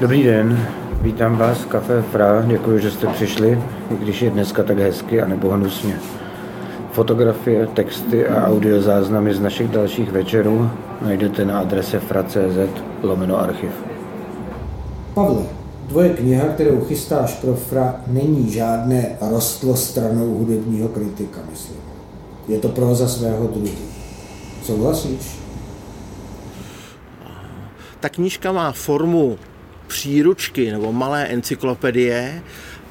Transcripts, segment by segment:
Dobrý den, vítám vás v Café Fra, děkuji, že jste přišli, i když je dneska tak hezky a nebo hnusně. Fotografie, texty a audiozáznamy z našich dalších večerů najdete na adrese fra.cz lomeno archiv. Pavle, tvoje kniha, kterou chystáš pro Fra, není žádné rostlo stranou hudebního kritika, myslím. Je to proza svého druhu. Souhlasíš? Ta knížka má formu příručky nebo malé encyklopedie,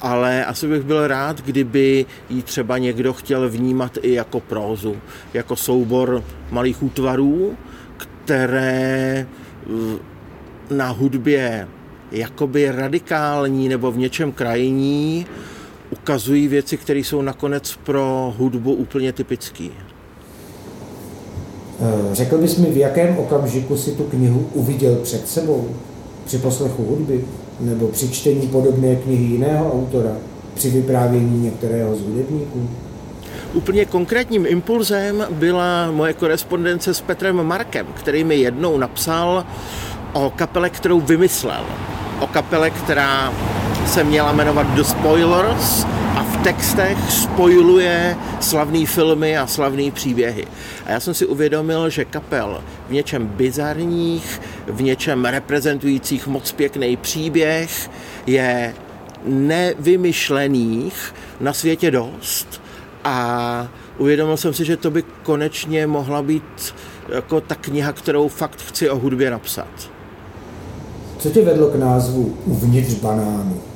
ale asi bych byl rád, kdyby ji třeba někdo chtěl vnímat i jako prózu, jako soubor malých útvarů, které eh, na hudbě jakoby radikální nebo v něčem krajní ukazují věci, které jsou nakonec pro hudbu úplně typické. Eh, řekl bys mi, v jakém okamžiku si tu knihu uviděl před sebou? Při poslechu hudby? Nebo při čtení podobné knihy jiného autora? Při vyprávění některého z hudebníků? Úplně konkrétním impulzem byla moje korespondence s Petrem Markem, který mi jednou napsal o kapele, kterou vymyslel. O kapele, která se měla jmenovat The Spoilers textech spojuje slavné filmy a slavné příběhy. A já jsem si uvědomil, že kapel v něčem bizarních, v něčem reprezentujících moc pěkný příběh je nevymyšlených na světě dost a uvědomil jsem si, že to by konečně mohla být jako ta kniha, kterou fakt chci o hudbě napsat. Co tě vedlo k názvu Uvnitř banánu?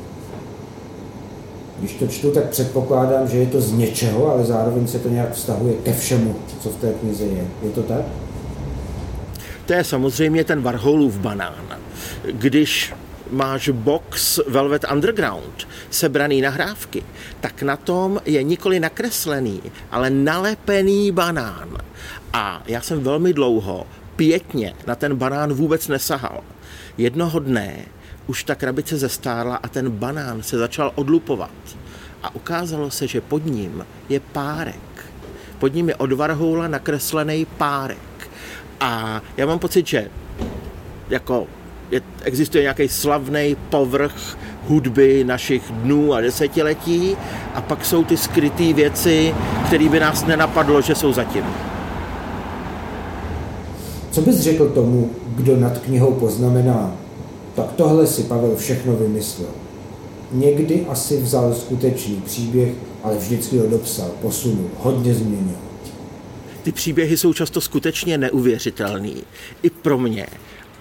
Když to čtu, tak předpokládám, že je to z něčeho, ale zároveň se to nějak vztahuje ke všemu, co v té knize je. Je to tak? To je samozřejmě ten Warholův banán. Když máš box Velvet Underground, sebraný nahrávky, tak na tom je nikoli nakreslený, ale nalepený banán. A já jsem velmi dlouho pěkně na ten banán vůbec nesahal. Jednoho dne už ta krabice zestárla a ten banán se začal odlupovat. A ukázalo se, že pod ním je párek. Pod ním je od Varhoula nakreslený párek. A já mám pocit, že jako je, existuje nějaký slavný povrch hudby našich dnů a desetiletí a pak jsou ty skryté věci, které by nás nenapadlo, že jsou zatím. Co bys řekl tomu, kdo nad knihou poznamená, tak tohle si Pavel všechno vymyslel. Někdy asi vzal skutečný příběh, ale vždycky ho dopsal, posunul, hodně změnil. Ty příběhy jsou často skutečně neuvěřitelný. I pro mě.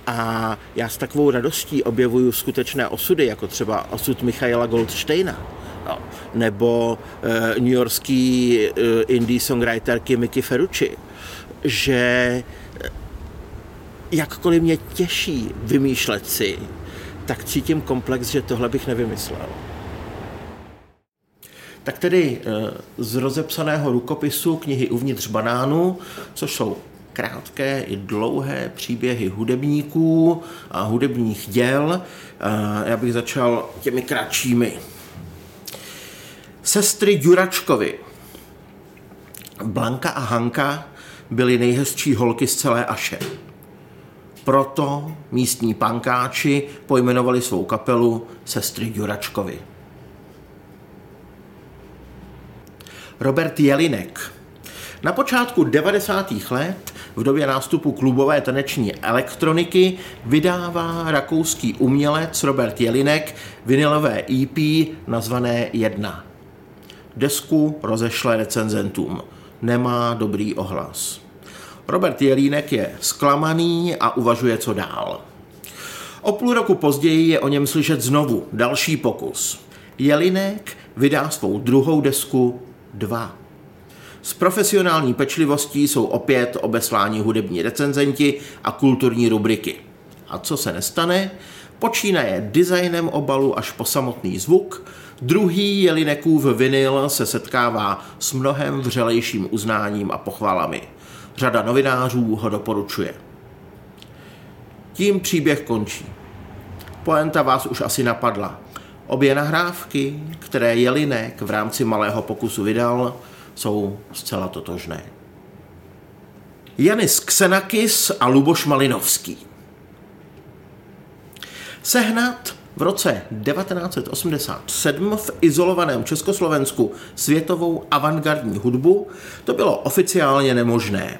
A já s takovou radostí objevuju skutečné osudy, jako třeba osud Michaela Goldsteina, no, nebo uh, newyorský uh, indie songwriterky Mickey Ferrucci, že jakkoliv mě těší vymýšlet si, tak cítím komplex, že tohle bych nevymyslel. Tak tedy eh, z rozepsaného rukopisu knihy Uvnitř banánu, což jsou krátké i dlouhé příběhy hudebníků a hudebních děl. Eh, já bych začal těmi kratšími. Sestry Duračkovi. Blanka a Hanka byly nejhezčí holky z celé Aše. Proto místní pankáči pojmenovali svou kapelu Sestry Duračkovi. Robert Jelinek. Na počátku 90. let v době nástupu klubové taneční elektroniky vydává rakouský umělec Robert Jelinek vinilové EP nazvané Jedna. Desku rozešle recenzentům. Nemá dobrý ohlas. Robert Jelínek je zklamaný a uvažuje, co dál. O půl roku později je o něm slyšet znovu další pokus. Jelinek vydá svou druhou desku 2. S profesionální pečlivostí jsou opět obesláni hudební recenzenti a kulturní rubriky. A co se nestane? Počínaje designem obalu až po samotný zvuk, druhý Jelinekův vinyl se setkává s mnohem vřelejším uznáním a pochvalami. Řada novinářů ho doporučuje. Tím příběh končí. Poenta vás už asi napadla. Obě nahrávky, které Jelinek v rámci malého pokusu vydal, jsou zcela totožné. Janis Xenakis a Luboš Malinovský. Sehnat v roce 1987 v izolovaném Československu světovou avantgardní hudbu to bylo oficiálně nemožné.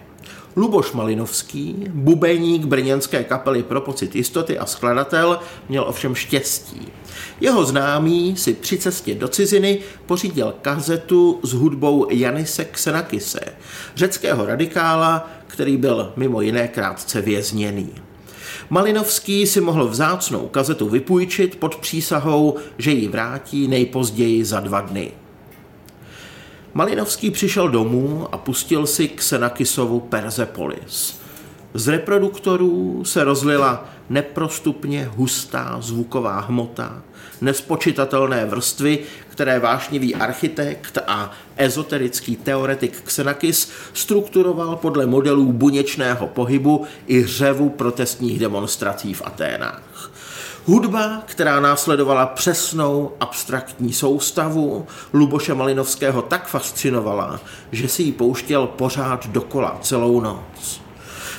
Luboš Malinovský, bubeník brněnské kapely pro pocit jistoty a skladatel, měl ovšem štěstí. Jeho známý si při cestě do ciziny pořídil kazetu s hudbou Janise Xenakise, řeckého radikála, který byl mimo jiné krátce vězněný. Malinovský si mohl vzácnou kazetu vypůjčit pod přísahou, že ji vrátí nejpozději za dva dny. Malinovský přišel domů a pustil si Xenakisovu Persepolis. Z reproduktorů se rozlila neprostupně hustá zvuková hmota, nespočitatelné vrstvy, které vášnivý architekt a ezoterický teoretik Xenakis strukturoval podle modelů buněčného pohybu i řevu protestních demonstrací v Aténách. Hudba, která následovala přesnou abstraktní soustavu, Luboše Malinovského tak fascinovala, že si ji pouštěl pořád dokola celou noc.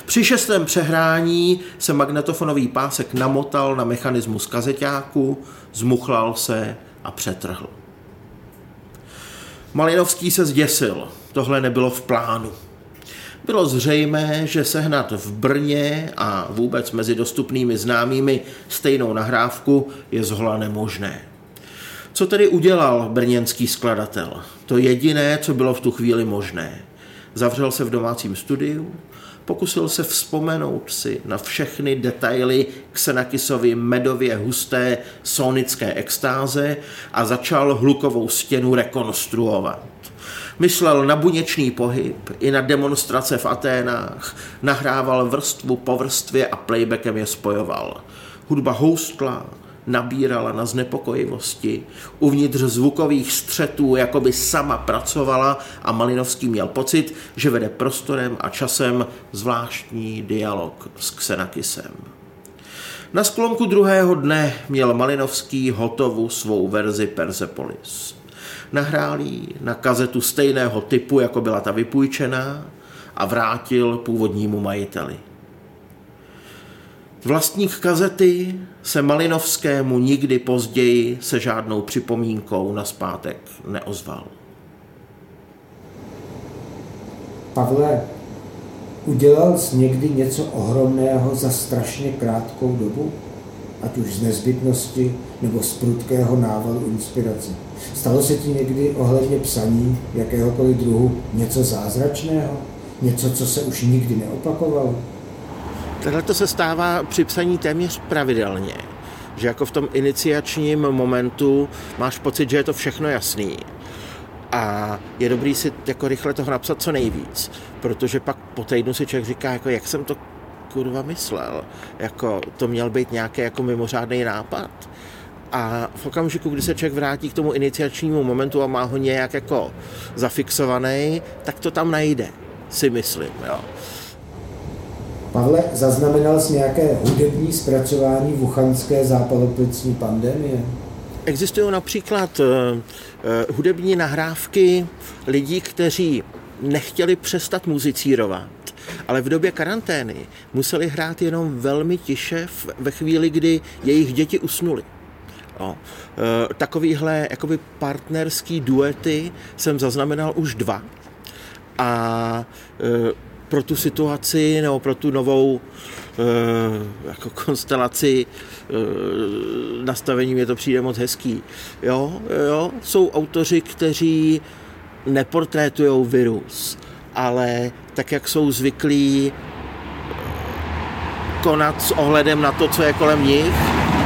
Při šestém přehrání se magnetofonový pásek namotal na mechanismus kazeťáku, zmuchlal se a přetrhl. Malinovský se zděsil. Tohle nebylo v plánu. Bylo zřejmé, že sehnat v Brně a vůbec mezi dostupnými známými stejnou nahrávku je zhola nemožné. Co tedy udělal brněnský skladatel? To jediné, co bylo v tu chvíli možné. Zavřel se v domácím studiu, pokusil se vzpomenout si na všechny detaily Xenakisovy medově husté sonické extáze a začal hlukovou stěnu rekonstruovat. Myslel na buněčný pohyb i na demonstrace v Aténách, nahrával vrstvu po vrstvě a playbackem je spojoval. Hudba houstla, nabírala na znepokojivosti. Uvnitř zvukových střetů jako by sama pracovala a Malinovský měl pocit, že vede prostorem a časem zvláštní dialog s Xenakisem. Na sklonku druhého dne měl Malinovský hotovu svou verzi Persepolis. Nahrál ji na kazetu stejného typu, jako byla ta vypůjčená a vrátil původnímu majiteli. Vlastník kazety se Malinovskému nikdy později se žádnou připomínkou na zpátek neozval. Pavle, udělal jsi někdy něco ohromného za strašně krátkou dobu? Ať už z nezbytnosti nebo z prudkého návalu inspirace. Stalo se ti někdy ohledně psaní jakéhokoliv druhu něco zázračného? Něco, co se už nikdy neopakovalo? Tohle to se stává při psaní téměř pravidelně. Že jako v tom iniciačním momentu máš pocit, že je to všechno jasný. A je dobrý si jako rychle toho napsat co nejvíc, protože pak po týdnu si člověk říká, jako jak jsem to kurva myslel. Jako to měl být nějaký jako mimořádný nápad. A v okamžiku, kdy se člověk vrátí k tomu iniciačnímu momentu a má ho nějak jako zafixovaný, tak to tam najde, si myslím. Jo. Pavle, zaznamenal jsi nějaké hudební zpracování wuchanské zápaloplicní pandemie? Existují například uh, uh, hudební nahrávky lidí, kteří nechtěli přestat muzicírovat, ale v době karantény museli hrát jenom velmi tiše ve chvíli, kdy jejich děti usnuly. No. Takovýhle jakoby partnerský duety jsem zaznamenal už dva. A pro tu situaci nebo pro tu novou e, jako konstelaci nastavení mě to přijde moc hezký. Jo, jo, jsou autoři, kteří neportrétují virus, ale tak, jak jsou zvyklí konat s ohledem na to, co je kolem nich,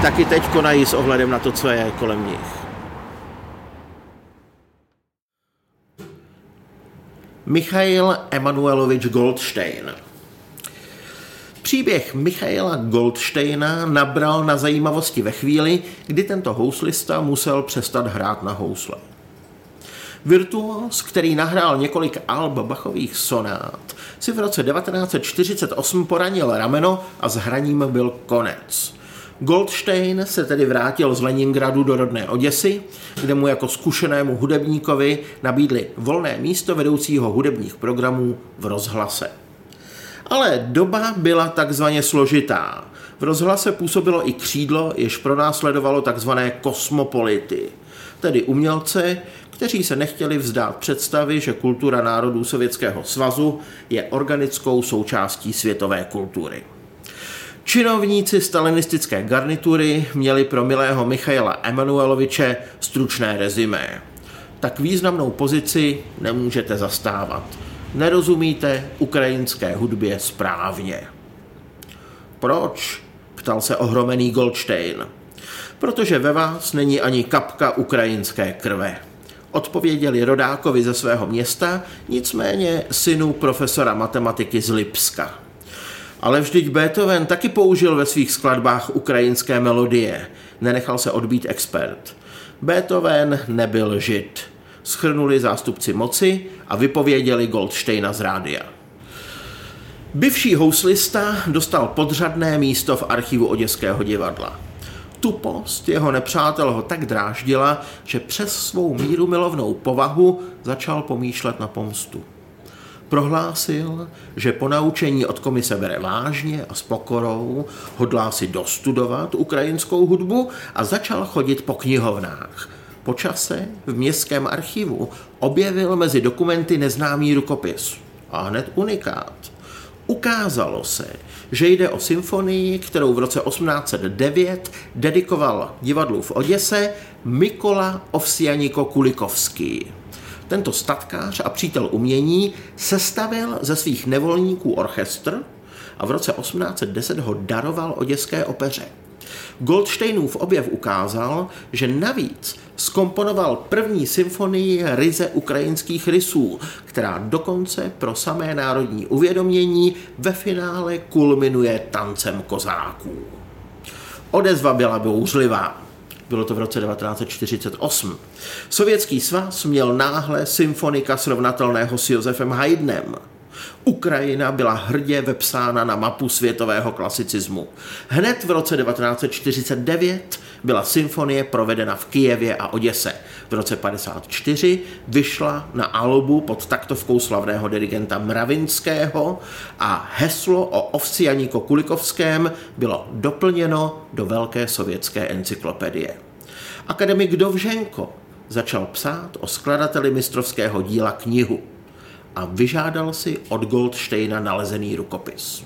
tak i teď konají s ohledem na to, co je kolem nich. Michail Emanuelovič Goldstein. Příběh Michaela Goldsteina nabral na zajímavosti ve chvíli, kdy tento houslista musel přestat hrát na housle. Virtuos, který nahrál několik alb Bachových sonát, si v roce 1948 poranil rameno a s hraním byl konec. Goldstein se tedy vrátil z Leningradu do rodné Oděsy, kde mu jako zkušenému hudebníkovi nabídli volné místo vedoucího hudebních programů v rozhlase. Ale doba byla takzvaně složitá. V rozhlase působilo i křídlo, jež pronásledovalo takzvané kosmopolity, tedy umělce, kteří se nechtěli vzdát představy, že kultura národů Sovětského svazu je organickou součástí světové kultury. Činovníci stalinistické garnitury měli pro milého Michaila Emanueloviče stručné rezimé. Tak významnou pozici nemůžete zastávat. Nerozumíte ukrajinské hudbě správně. Proč? ptal se ohromený Goldstein. Protože ve vás není ani kapka ukrajinské krve. Odpověděli rodákovi ze svého města, nicméně synu profesora matematiky z Lipska. Ale vždyť Beethoven taky použil ve svých skladbách ukrajinské melodie. Nenechal se odbít expert. Beethoven nebyl žid. Schrnuli zástupci moci a vypověděli Goldsteina z rádia. Byvší houslista dostal podřadné místo v archivu Oděského divadla. Tupost jeho nepřátel ho tak dráždila, že přes svou míru milovnou povahu začal pomýšlet na pomstu. Prohlásil, že po naučení od komise bere vážně a s pokorou, hodlá si dostudovat ukrajinskou hudbu a začal chodit po knihovnách. Po čase v městském archivu objevil mezi dokumenty neznámý rukopis. A hned unikát. Ukázalo se, že jde o symfonii, kterou v roce 1809 dedikoval divadlu v Oděse Mikola Ovsianiko Kulikovský. Tento statkář a přítel umění sestavil ze svých nevolníků orchestr a v roce 1810 ho daroval oděské opeře. Goldsteinův objev ukázal, že navíc skomponoval první symfonii ryze ukrajinských rysů, která dokonce pro samé národní uvědomění ve finále kulminuje tancem kozáků. Odezva byla bouřlivá. Bylo to v roce 1948. Sovětský svaz měl náhle symfonika srovnatelného s Josefem Haydnem. Ukrajina byla hrdě vepsána na mapu světového klasicismu. Hned v roce 1949 byla symfonie provedena v Kijevě a Oděse. V roce 54 vyšla na albu pod taktovkou slavného dirigenta Mravinského a heslo o Ovsianíko Kulikovském bylo doplněno do velké sovětské encyklopedie. Akademik Dovženko začal psát o skladateli mistrovského díla knihu a vyžádal si od Goldsteina nalezený rukopis.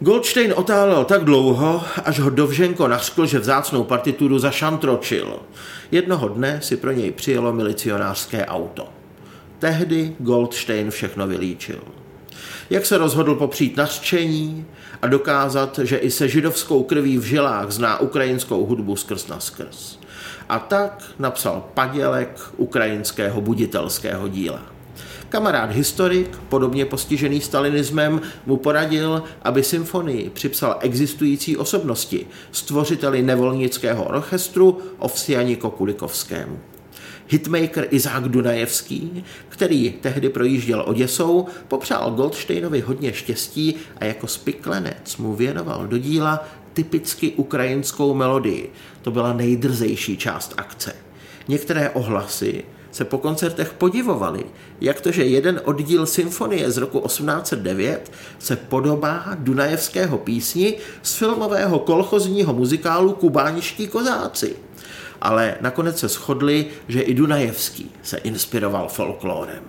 Goldstein otálel tak dlouho, až ho Dovženko nařkl, že vzácnou partituru zašantročil. Jednoho dne si pro něj přijelo milicionářské auto. Tehdy Goldstein všechno vylíčil. Jak se rozhodl popřít nařčení a dokázat, že i se židovskou krví v žilách zná ukrajinskou hudbu skrz na skrz. A tak napsal padělek ukrajinského buditelského díla. Kamarád historik, podobně postižený stalinismem, mu poradil, aby symfonii připsal existující osobnosti, stvořiteli nevolnického orchestru Ovsiani Kokulikovskému. Hitmaker Izák Dunajevský, který tehdy projížděl Oděsou, popřál Goldsteinovi hodně štěstí a jako spiklenec mu věnoval do díla typicky ukrajinskou melodii. To byla nejdrzejší část akce. Některé ohlasy se po koncertech podivovali, jak to, že jeden oddíl symfonie z roku 1809 se podobá Dunajevského písni z filmového kolchozního muzikálu Kubániští kozáci. Ale nakonec se shodli, že i Dunajevský se inspiroval folklórem.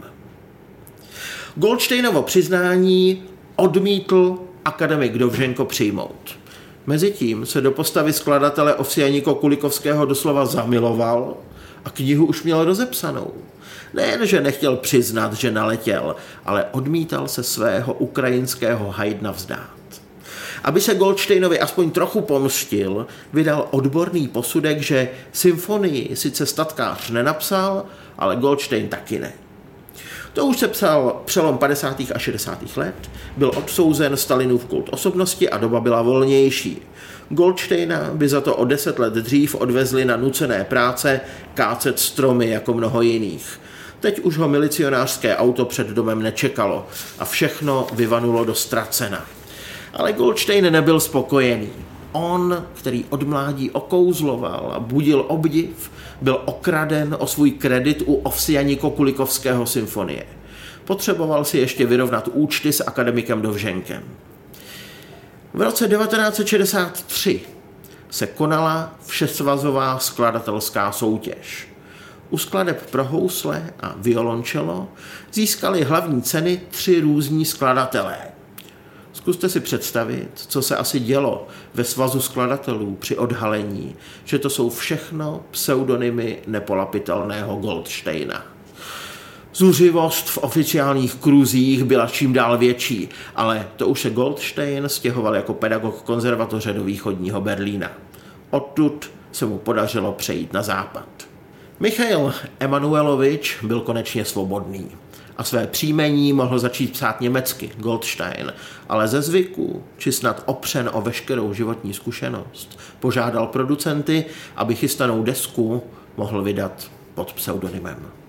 Goldsteinovo přiznání odmítl akademik Dovženko přijmout. Mezitím se do postavy skladatele Ovsianíko Kulikovského doslova zamiloval a knihu už měl rozepsanou. Nejen, že nechtěl přiznat, že naletěl, ale odmítal se svého ukrajinského hajdna vzdát. Aby se Goldsteinovi aspoň trochu pomstil, vydal odborný posudek, že symfonii sice statkář nenapsal, ale Goldstein taky ne. To už se psal přelom 50. a 60. let, byl odsouzen Stalinův kult osobnosti a doba byla volnější. Goldsteina by za to o deset let dřív odvezli na nucené práce kácet stromy jako mnoho jiných. Teď už ho milicionářské auto před domem nečekalo a všechno vyvanulo do ztracena. Ale Goldstein nebyl spokojený. On, který od mládí okouzloval a budil obdiv, byl okraden o svůj kredit u Ovsianíko Kulikovského symfonie. Potřeboval si ještě vyrovnat účty s akademikem Dovženkem. V roce 1963 se konala všesvazová skladatelská soutěž. U skladeb pro housle a violončelo získali hlavní ceny tři různí skladatelé. Zkuste si představit, co se asi dělo ve svazu skladatelů při odhalení, že to jsou všechno pseudonymy nepolapitelného Goldsteina. Zuřivost v oficiálních kruzích byla čím dál větší, ale to už se Goldstein stěhoval jako pedagog konzervatoře do východního Berlína. Odtud se mu podařilo přejít na západ. Michail Emanuelovič byl konečně svobodný a své příjmení mohl začít psát německy, Goldstein, ale ze zvyku, či snad opřen o veškerou životní zkušenost, požádal producenty, aby chystanou desku mohl vydat pod pseudonymem.